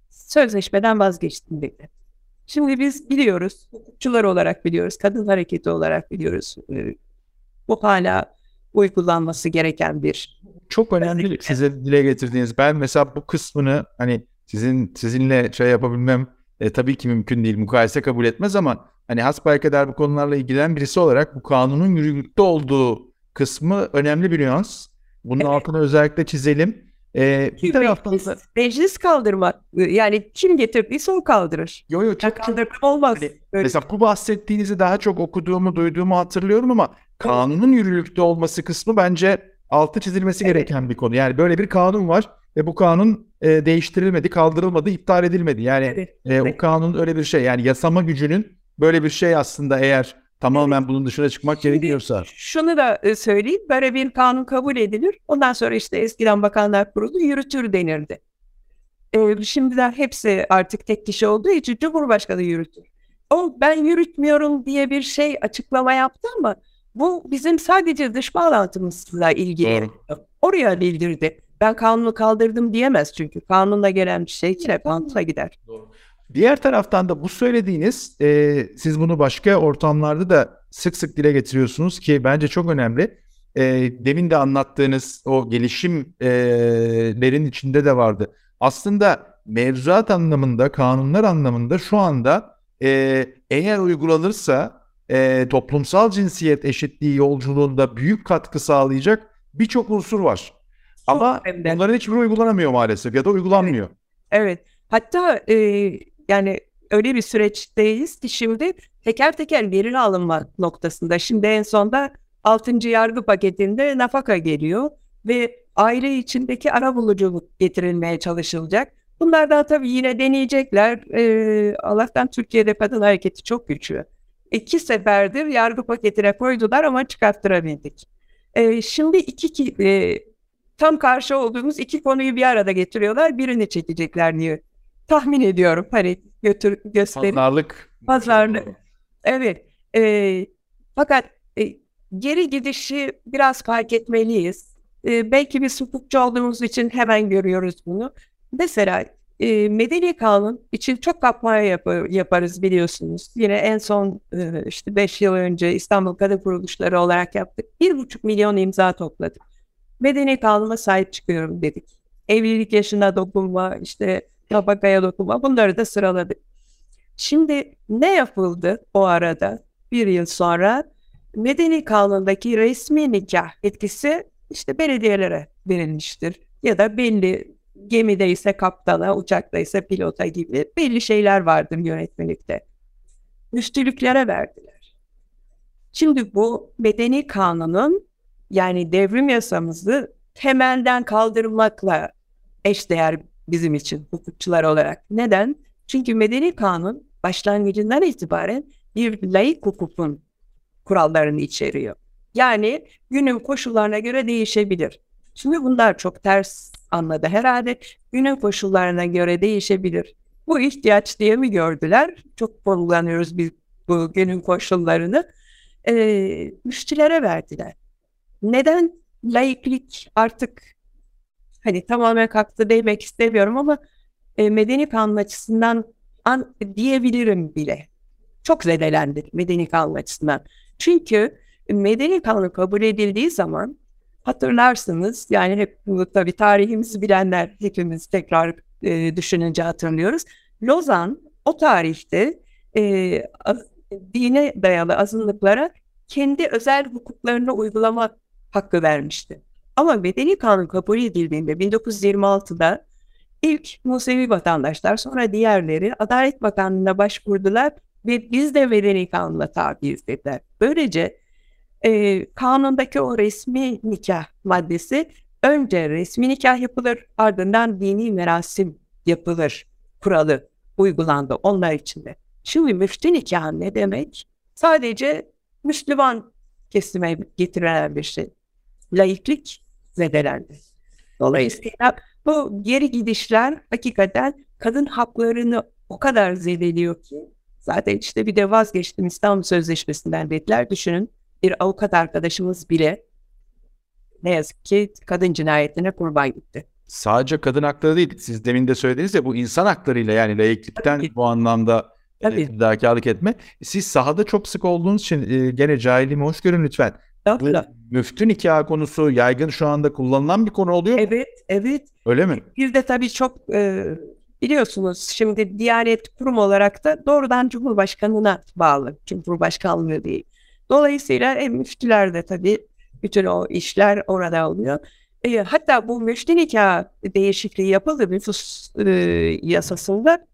sözleşmeden vazgeçtim dedi. Şimdi biz biliyoruz, hukukçular olarak biliyoruz, kadın hareketi olarak biliyoruz. E, bu hala uygulanması gereken bir çok önemli size dile getirdiğiniz. Ben mesela bu kısmını hani sizin sizinle şey yapabilmem e, tabii ki mümkün değil. Mukayese kabul etmez ama hani hasbelkader bu konularla ilgilenen birisi olarak bu kanunun yürürlükte olduğu kısmı önemli bir nüans. Bunun evet. altını özellikle çizelim. Ee, bir taraftan da... Meclis kaldırmak. Yani kim getirdiyse o kaldırır. Yok yok çok kaldırma olmaz. Hani, mesela bu bahsettiğinizi daha çok okuduğumu, duyduğumu hatırlıyorum ama kanunun yürürlükte olması kısmı bence altı çizilmesi evet. gereken bir konu. Yani böyle bir kanun var ve bu kanun e, değiştirilmedi, kaldırılmadı, iptal edilmedi. Yani evet. e, o kanun öyle bir şey. Yani yasama gücünün böyle bir şey aslında eğer tamamen evet. bunun dışına çıkmak Şimdi, gerekiyorsa. Şunu da e, söyleyeyim. Böyle bir kanun kabul edilir. Ondan sonra işte eskiden Bakanlar Kurulu yürütür denirdi. E, şimdiden hepsi artık tek kişi olduğu için Cumhurbaşkanı yürütür. O ben yürütmüyorum diye bir şey açıklama yaptı ama bu bizim sadece dış bağlantımızla ilgili. Doğru. Oraya bildirdi. Ben kanunu kaldırdım diyemez çünkü. Kanunla gelen bir şey yine kanunla gider. Doğru. Diğer taraftan da bu söylediğiniz, e, siz bunu başka ortamlarda da sık sık dile getiriyorsunuz ki bence çok önemli. E, demin de anlattığınız o gelişimlerin içinde de vardı. Aslında mevzuat anlamında, kanunlar anlamında şu anda e, eğer uygulanırsa e, toplumsal cinsiyet eşitliği yolculuğunda büyük katkı sağlayacak birçok unsur var. Ama bunların hiçbiri uygulanamıyor maalesef ya da uygulanmıyor. Evet. evet. Hatta e, yani öyle bir süreçteyiz ki şimdi teker teker veri alınma noktasında. Şimdi en sonda 6. yargı paketinde nafaka geliyor ve aile içindeki ara buluculuk getirilmeye çalışılacak. Bunlardan tabii yine deneyecekler. Ee, Allah'tan Türkiye'de kadın hareketi çok güçlü. İki seferdir yargı paketine koydular ama çıkarttırabildik. Ee, şimdi iki e, tam karşı olduğumuz iki konuyu bir arada getiriyorlar. Birini çekecekler diye tahmin ediyorum. Hani götür gösterip. Pazarlık. Pazarlık. Evet. E, fakat e, geri gidişi biraz fark etmeliyiz. E, belki bir hukukçu olduğumuz için hemen görüyoruz bunu. Mesela e, medeni kanun için çok kampanya yap yaparız biliyorsunuz. Yine en son e, işte 5 yıl önce İstanbul Kadın Kuruluşları olarak yaptık. 1,5 milyon imza topladık. Medeni kanuna sahip çıkıyorum dedik. Evlilik yaşına dokunma, işte tabakaya dokunma bunları da sıraladık. Şimdi ne yapıldı o arada bir yıl sonra? Medeni kanundaki resmi nikah etkisi işte belediyelere verilmiştir. Ya da belli gemide ise kaptana, uçakta ise pilota gibi belli şeyler vardır yönetmelikte. Müftülüklere verdiler. Şimdi bu medeni kanunun yani devrim yasamızı temelden kaldırmakla eşdeğer bizim için hukukçular olarak. Neden? Çünkü medeni kanun başlangıcından itibaren bir layık hukukun kurallarını içeriyor. Yani günün koşullarına göre değişebilir. Şimdi bunlar çok ters anladı herhalde. Günün koşullarına göre değişebilir. Bu ihtiyaç diye mi gördüler? Çok kullanıyoruz biz bu günün koşullarını. E, müşterilere verdiler. Neden laiklik artık hani tamamen kalktı demek istemiyorum ama e, medeni kanun açısından an, diyebilirim bile. Çok zedelendi medeni kanun açısından. Çünkü medeni kanun kabul edildiği zaman hatırlarsınız yani hep bu tabii tarihimizi bilenler hepimiz tekrar e, düşününce hatırlıyoruz. Lozan o tarihte e, dine dayalı azınlıklara kendi özel hukuklarını uygulama hakkı vermişti. Ama medeni kanun kabul edildiğinde 1926'da ilk Musevi vatandaşlar sonra diğerleri Adalet Bakanlığı'na başvurdular ve biz de medeni kanunla tabiiz dediler. Böylece e, kanundaki o resmi nikah maddesi önce resmi nikah yapılır ardından dini merasim yapılır kuralı uygulandı onlar içinde. Şimdi müftü nikah ne demek? Sadece Müslüman kesime getirilen bir şey. Laiklik zedelendi. Dolayısıyla bu geri gidişler hakikaten kadın haklarını o kadar zedeliyor ki zaten işte bir de vazgeçtim İstanbul Sözleşmesi'nden dediler. Düşünün bir avukat arkadaşımız bile ne yazık ki kadın cinayetine kurban gitti. Sadece kadın hakları değil. Siz demin de söylediniz ya bu insan haklarıyla yani layıklıktan bu anlamda Tabii. fedakarlık etme. Siz sahada çok sık olduğunuz için e, gene cahilliğimi hoş görün lütfen. Bu müftü nikahı konusu yaygın şu anda kullanılan bir konu oluyor mu? Evet, evet. Öyle mi? Bir de tabii çok e, biliyorsunuz şimdi Diyanet Kurum olarak da doğrudan Cumhurbaşkanı'na bağlı. Cumhurbaşkanlığı değil. Dolayısıyla e, müftüler de tabii bütün o işler orada oluyor. E, hatta bu müftü nikah değişikliği yapıldı nüfus e, yasasında.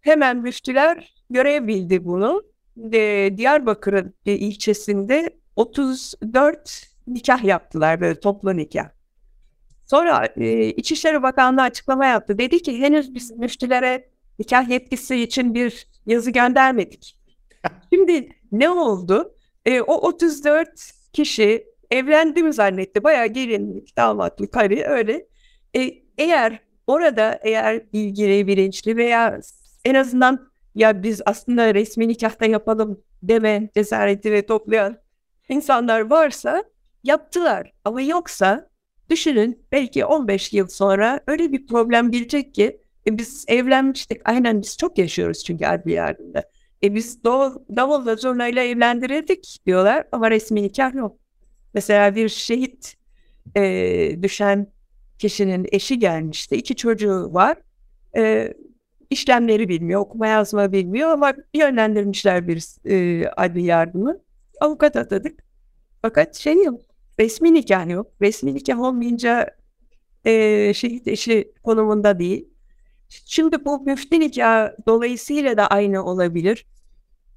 Hemen müftüler görev bildi bunu. De, Diyarbakır'ın e, ilçesinde 34 nikah yaptılar böyle toplu nikah. Sonra e, İçişleri Bakanlığı açıklama yaptı. Dedi ki henüz biz müftülere nikah yetkisi için bir yazı göndermedik. Şimdi ne oldu? E, o 34 kişi evlendi mi zannetti. Bayağı gelinlik, damatlık hani öyle. E, eğer orada eğer bilgili, bilinçli veya en azından ya biz aslında resmi nikahta yapalım deme cesareti ve toplayan insanlar varsa yaptılar. Ama yoksa düşünün belki 15 yıl sonra öyle bir problem gelecek ki e, biz evlenmiştik. Aynen biz çok yaşıyoruz çünkü adli yardımda. E biz davulla zurnayla evlendirildik diyorlar ama resmi nikah yok. Mesela bir şehit e, düşen kişinin eşi gelmişti. iki çocuğu var. E, işlemleri bilmiyor, okuma yazma bilmiyor ama yönlendirmişler bir e, adli yardımı. Avukat atadık. Fakat şey yok, resmi nikah yok. Resmi nikah olmayınca e, şehit eşi konumunda değil. Şimdi bu müftü nikahı dolayısıyla da aynı olabilir.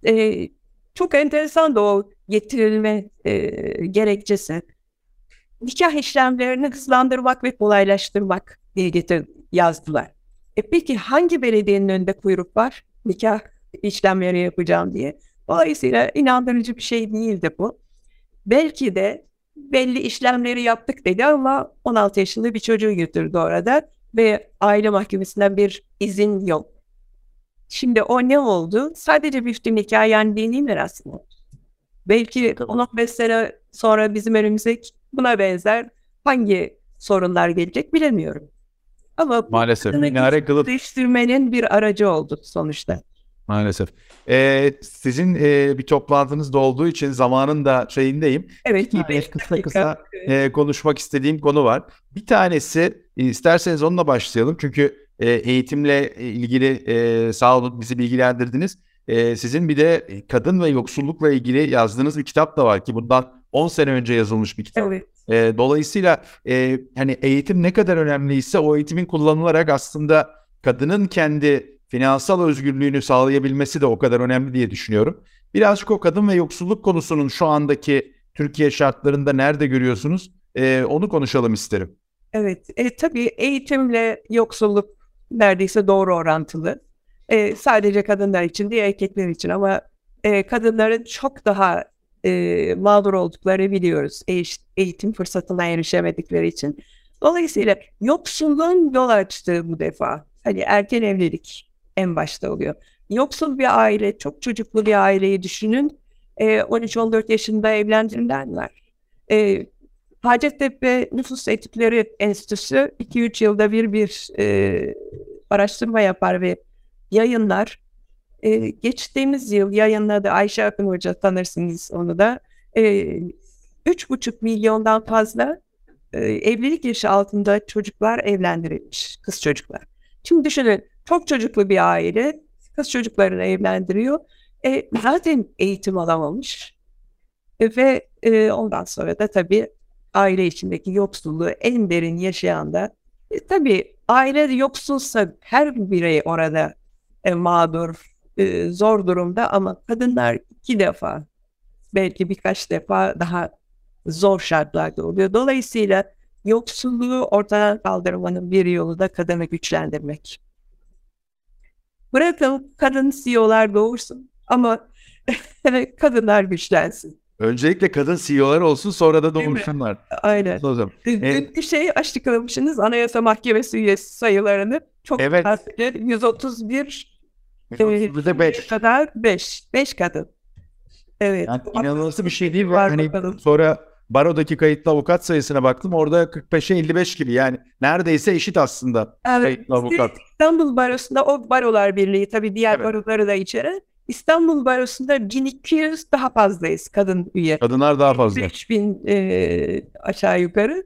Ee, çok enteresan da o getirilme e, gerekçesi. Nikah işlemlerini hızlandırmak ve kolaylaştırmak diye getir, yazdılar. E peki hangi belediyenin önünde kuyruk var? Nikah işlemleri yapacağım diye. Dolayısıyla inandırıcı bir şey değildi bu. Belki de belli işlemleri yaptık dedi ama 16 yaşında bir çocuğu götürdü orada ve aile mahkemesinden bir izin yok. Şimdi o ne oldu? Sadece bir nikah yani dini miras mı? Belki 10-15 sene sonra bizim önümüze buna benzer hangi sorunlar gelecek bilemiyorum. Ama maalesef minare kılıp değiştirmenin bir aracı oldu sonuçta. Maalesef. Ee, sizin e, bir toplantınızda olduğu için zamanın da şeyindeyim. Evet. İki tane kısa kısa e, konuşmak istediğim konu var. Bir tanesi isterseniz onunla başlayalım. Çünkü e, eğitimle ilgili e, sağ olun bizi bilgilendirdiniz. E, sizin bir de kadın ve yoksullukla ilgili yazdığınız bir kitap da var ki bundan 10 sene önce yazılmış bir kitap. Evet. E, dolayısıyla e, hani eğitim ne kadar önemliyse o eğitimin kullanılarak aslında kadının kendi finansal özgürlüğünü sağlayabilmesi de o kadar önemli diye düşünüyorum. Birazcık o kadın ve yoksulluk konusunun şu andaki Türkiye şartlarında nerede görüyorsunuz? E, onu konuşalım isterim. Evet, e, tabii eğitimle yoksulluk neredeyse doğru orantılı. E, sadece kadınlar için değil erkekler için ama e, kadınların çok daha e, mağdur olduklarını biliyoruz eğitim fırsatına erişemedikleri için. Dolayısıyla yoksulluğun yol açtığı bu defa hani erken evlilik en başta oluyor. Yoksul bir aile, çok çocuklu bir aileyi düşünün. E, 13-14 yaşında evlendirilenler. E, Hacettepe Nüfus Etikleri Enstitüsü 2-3 yılda bir bir e, araştırma yapar ve yayınlar. E, geçtiğimiz yıl yayınladı Ayşe Akın Hoca tanırsınız onu da. E, 3,5 milyondan fazla e, evlilik yaşı altında çocuklar evlendirilmiş, kız çocuklar. Şimdi düşünün çok çocuklu bir aile kız çocuklarını evlendiriyor. E, zaten eğitim alamamış. E, ve e, ondan sonra da tabii aile içindeki yoksulluğu en derin yaşayan da e, tabii aile yoksulsa her birey orada e, mağdur, e, zor durumda ama kadınlar iki defa belki birkaç defa daha zor şartlarda oluyor. Dolayısıyla yoksulluğu ortadan kaldırmanın bir yolu da kadını güçlendirmek. Bırakın kadın CEO'lar doğursun ama kadınlar güçlensin. Öncelikle kadın CEO'lar olsun sonra da doğmuşsunlar. Aynen. Hocam. Dün bir şey açıklamışsınız Anayasa Mahkemesi üyesi sayılarını. Çok evet. 131 135 5. kadar 5. 5 kadın. Evet. Yani inanılmaz bir şey değil. Var hani bakalım. sonra barodaki kayıtlı avukat sayısına baktım. Orada 45'e 55 gibi. Yani neredeyse eşit aslında evet. kayıtlı avukat. İstanbul Barosu'nda o barolar birliği tabii diğer evet. baroları da içeren. İstanbul Barosu'nda 1200 daha fazlayız kadın üye. Kadınlar daha fazla. 3000 e, aşağı yukarı.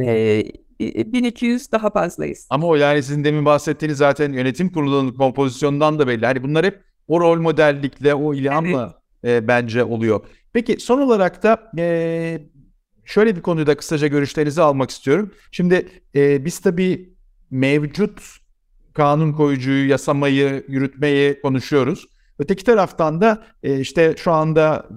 E, 1200 daha fazlayız. Ama o yani sizin demin bahsettiğiniz zaten yönetim kurulunun kompozisyonundan da belli. Hani bunlar hep o rol modellikle, o ilhamla evet. e, bence oluyor. Peki son olarak da e, şöyle bir konuyu da kısaca görüşlerinizi almak istiyorum. Şimdi e, biz tabii mevcut kanun koyucuyu, yasamayı, yürütmeyi konuşuyoruz. Öteki taraftan da e, işte şu anda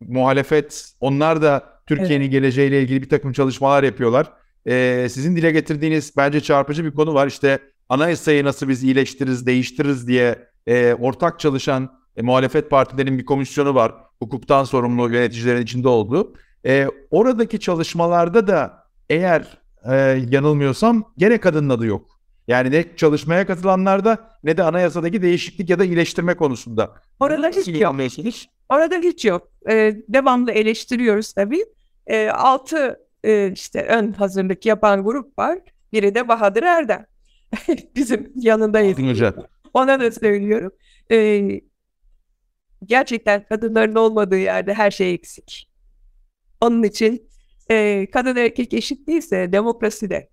muhalefet onlar da Türkiye'nin evet. geleceğiyle ilgili bir takım çalışmalar yapıyorlar. E, sizin dile getirdiğiniz bence çarpıcı bir konu var. İşte anayasayı nasıl biz iyileştiririz, değiştiririz diye e, ortak çalışan e, muhalefet partilerinin bir komisyonu var. Hukuktan sorumlu yöneticilerin içinde olduğu. E, oradaki çalışmalarda da eğer e, yanılmıyorsam gene kadının adı yok. Yani ne çalışmaya katılanlarda ne de anayasadaki değişiklik ya da iyileştirme konusunda. Orada hiç yok. Orada hiç yok. Ee, devamlı eleştiriyoruz tabii. Ee, altı e, işte ön hazırlık yapan grup var. Biri de Bahadır Erdem. Bizim yanındayız. Hocam. Ona da söylüyorum. Ee, gerçekten kadınların olmadığı yerde her şey eksik. Onun için e, kadın erkek eşit değilse demokrasi de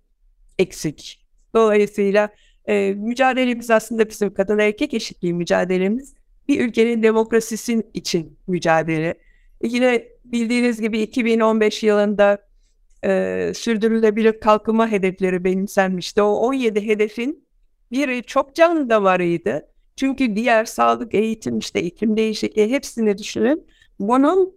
eksik. Dolayısıyla e, mücadelemiz aslında bizim kadın erkek eşitliği mücadelemiz bir ülkenin demokrasisi için mücadele. E, yine bildiğiniz gibi 2015 yılında e, sürdürülebilir kalkınma hedefleri benimsenmişti. O 17 hedefin biri çok can damarıydı. Çünkü diğer sağlık, eğitim, işte iklim değişikliği hepsini düşünün. Bunun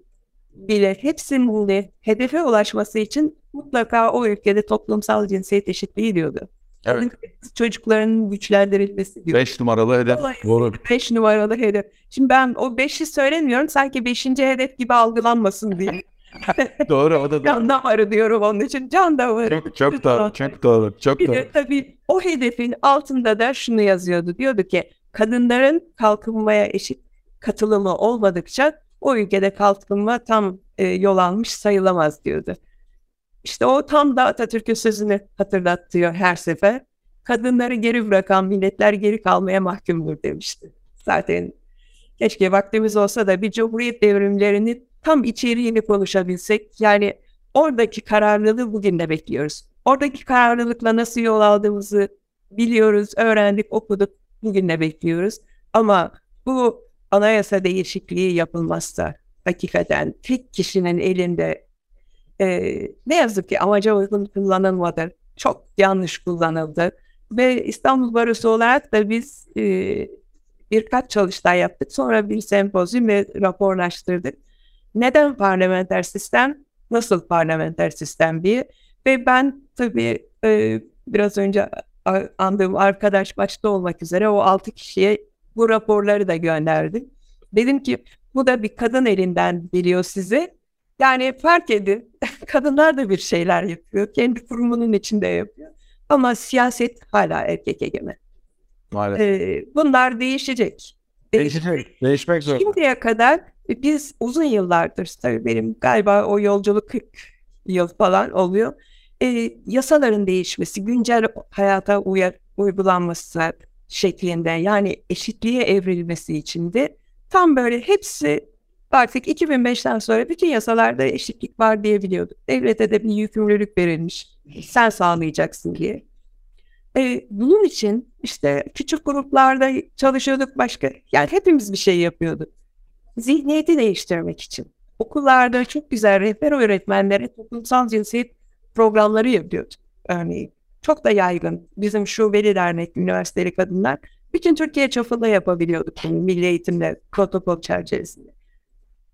bile hepsinin de hedefe ulaşması için mutlaka o ülkede toplumsal cinsiyet eşitliği diyordu. Evet. Çocukların güçlendirilmesi diyor. Beş numaralı hedef. Doğru. Beş numaralı hedef. Şimdi ben o beşi söylemiyorum sanki beşinci hedef gibi algılanmasın diye. doğru o da doğru. Can damarı diyorum onun için can damarı. Çok, çok doğru, çok doğru, çok Bir doğru. de tabii o hedefin altında da şunu yazıyordu. Diyordu ki kadınların kalkınmaya eşit katılımı olmadıkça o ülkede kalkınma tam e, yol almış sayılamaz diyordu. İşte o tam da Atatürk'ün sözünü hatırlatıyor her sefer. Kadınları geri bırakan milletler geri kalmaya mahkumdur demişti. Zaten keşke vaktimiz olsa da bir cumhuriyet devrimlerinin tam içeriğini konuşabilsek. Yani oradaki kararlılığı bugün de bekliyoruz. Oradaki kararlılıkla nasıl yol aldığımızı biliyoruz, öğrendik, okuduk, bugün de bekliyoruz. Ama bu anayasa değişikliği yapılmazsa hakikaten tek kişinin elinde e, ne yazık ki amaca uygun kullanılmadı. Çok yanlış kullanıldı. Ve İstanbul Barosu olarak da biz e, birkaç çalıştay yaptık. Sonra bir sempozyum ve raporlaştırdık. Neden parlamenter sistem? Nasıl parlamenter sistem diye. Ve ben tabii e, biraz önce andığım arkadaş başta olmak üzere o altı kişiye bu raporları da gönderdim. Dedim ki bu da bir kadın elinden biliyor sizi. Yani fark edin kadınlar da bir şeyler yapıyor. Kendi kurumunun içinde yapıyor. Ama siyaset hala erkek egemen. Maalesef. Ee, bunlar değişecek. Değişecek. Değişmek zorunda. Şimdiye kadar biz uzun yıllardır tabii benim galiba o yolculuk 40 yıl falan oluyor. Ee, yasaların değişmesi, güncel hayata uyar, uygulanması şeklinde yani eşitliğe evrilmesi için de tam böyle hepsi artık 2005'ten sonra bütün yasalarda eşitlik var diyebiliyorduk. Devlete de bir yükümlülük verilmiş. Sen sağlayacaksın diye. Ee, bunun için işte küçük gruplarda çalışıyorduk başka. Yani hepimiz bir şey yapıyorduk. Zihniyeti değiştirmek için. Okullarda çok güzel rehber öğretmenlere toplumsal cinsiyet programları yapıyordu. Örneğin çok da yaygın. Bizim şubeli dernek, üniversiteli kadınlar bütün Türkiye çapında yapabiliyorduk bunu milli eğitimle protokol çerçevesinde.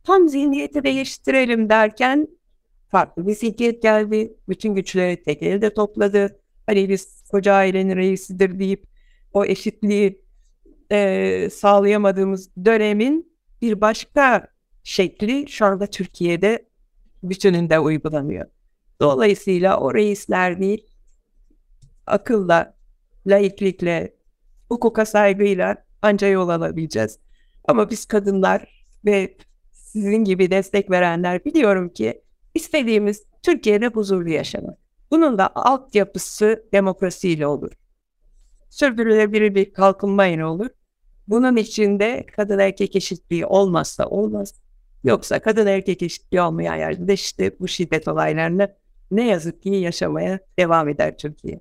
Tam zihniyeti değiştirelim derken farklı bir zihniyet geldi. Bütün güçleri tek elde topladı. Hani biz koca ailenin reisidir deyip o eşitliği e, sağlayamadığımız dönemin bir başka şekli şu anda Türkiye'de bütününde uygulanıyor. Dolayısıyla o reisler değil, akılla, laiklikle, hukuka saygıyla anca yol alabileceğiz. Ama biz kadınlar ve sizin gibi destek verenler biliyorum ki istediğimiz Türkiye'de huzurlu yaşamak. Bunun da altyapısı demokrasiyle olur. Sürdürülebilir bir kalkınmayla olur. Bunun içinde kadın erkek eşitliği olmazsa olmaz. Yoksa kadın erkek eşitliği olmayan yerde işte bu şiddet olaylarını ne yazık ki yaşamaya devam eder Türkiye.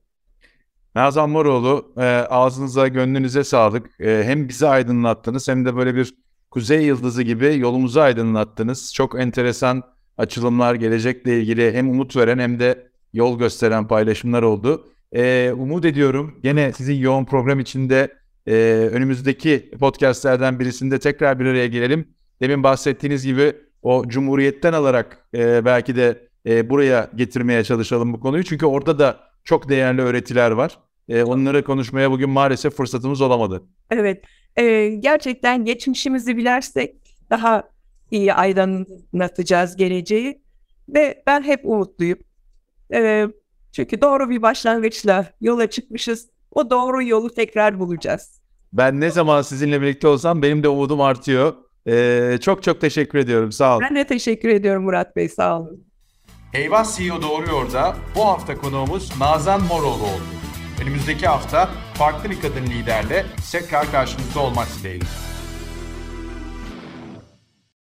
Nazan Moroğlu e, ağzınıza gönlünüze sağlık. E, hem bizi aydınlattınız hem de böyle bir kuzey yıldızı gibi yolumuzu aydınlattınız. Çok enteresan açılımlar gelecekle ilgili hem umut veren hem de yol gösteren paylaşımlar oldu. E, umut ediyorum gene sizin yoğun program içinde e, önümüzdeki podcastlerden birisinde tekrar bir araya gelelim. Demin bahsettiğiniz gibi o cumhuriyetten alarak e, belki de e, buraya getirmeye çalışalım bu konuyu. Çünkü orada da çok değerli öğretiler var. E, onları konuşmaya bugün maalesef fırsatımız olamadı. Evet, e, gerçekten geçmişimizi bilersek daha iyi aydınlatacağız geleceği ve ben hep umutluyum. E, çünkü doğru bir başlangıçla yola çıkmışız. O doğru yolu tekrar bulacağız. Ben ne zaman sizinle birlikte olsam benim de umudum artıyor. Ee, çok çok teşekkür ediyorum. Sağ olun. Ben de teşekkür ediyorum Murat Bey. Sağ olun. Eyvah CEO Doğruyor da bu hafta konuğumuz Nazan Moroğlu oldu. Önümüzdeki hafta farklı bir kadın liderle tekrar karşınızda olmak dileğiyle.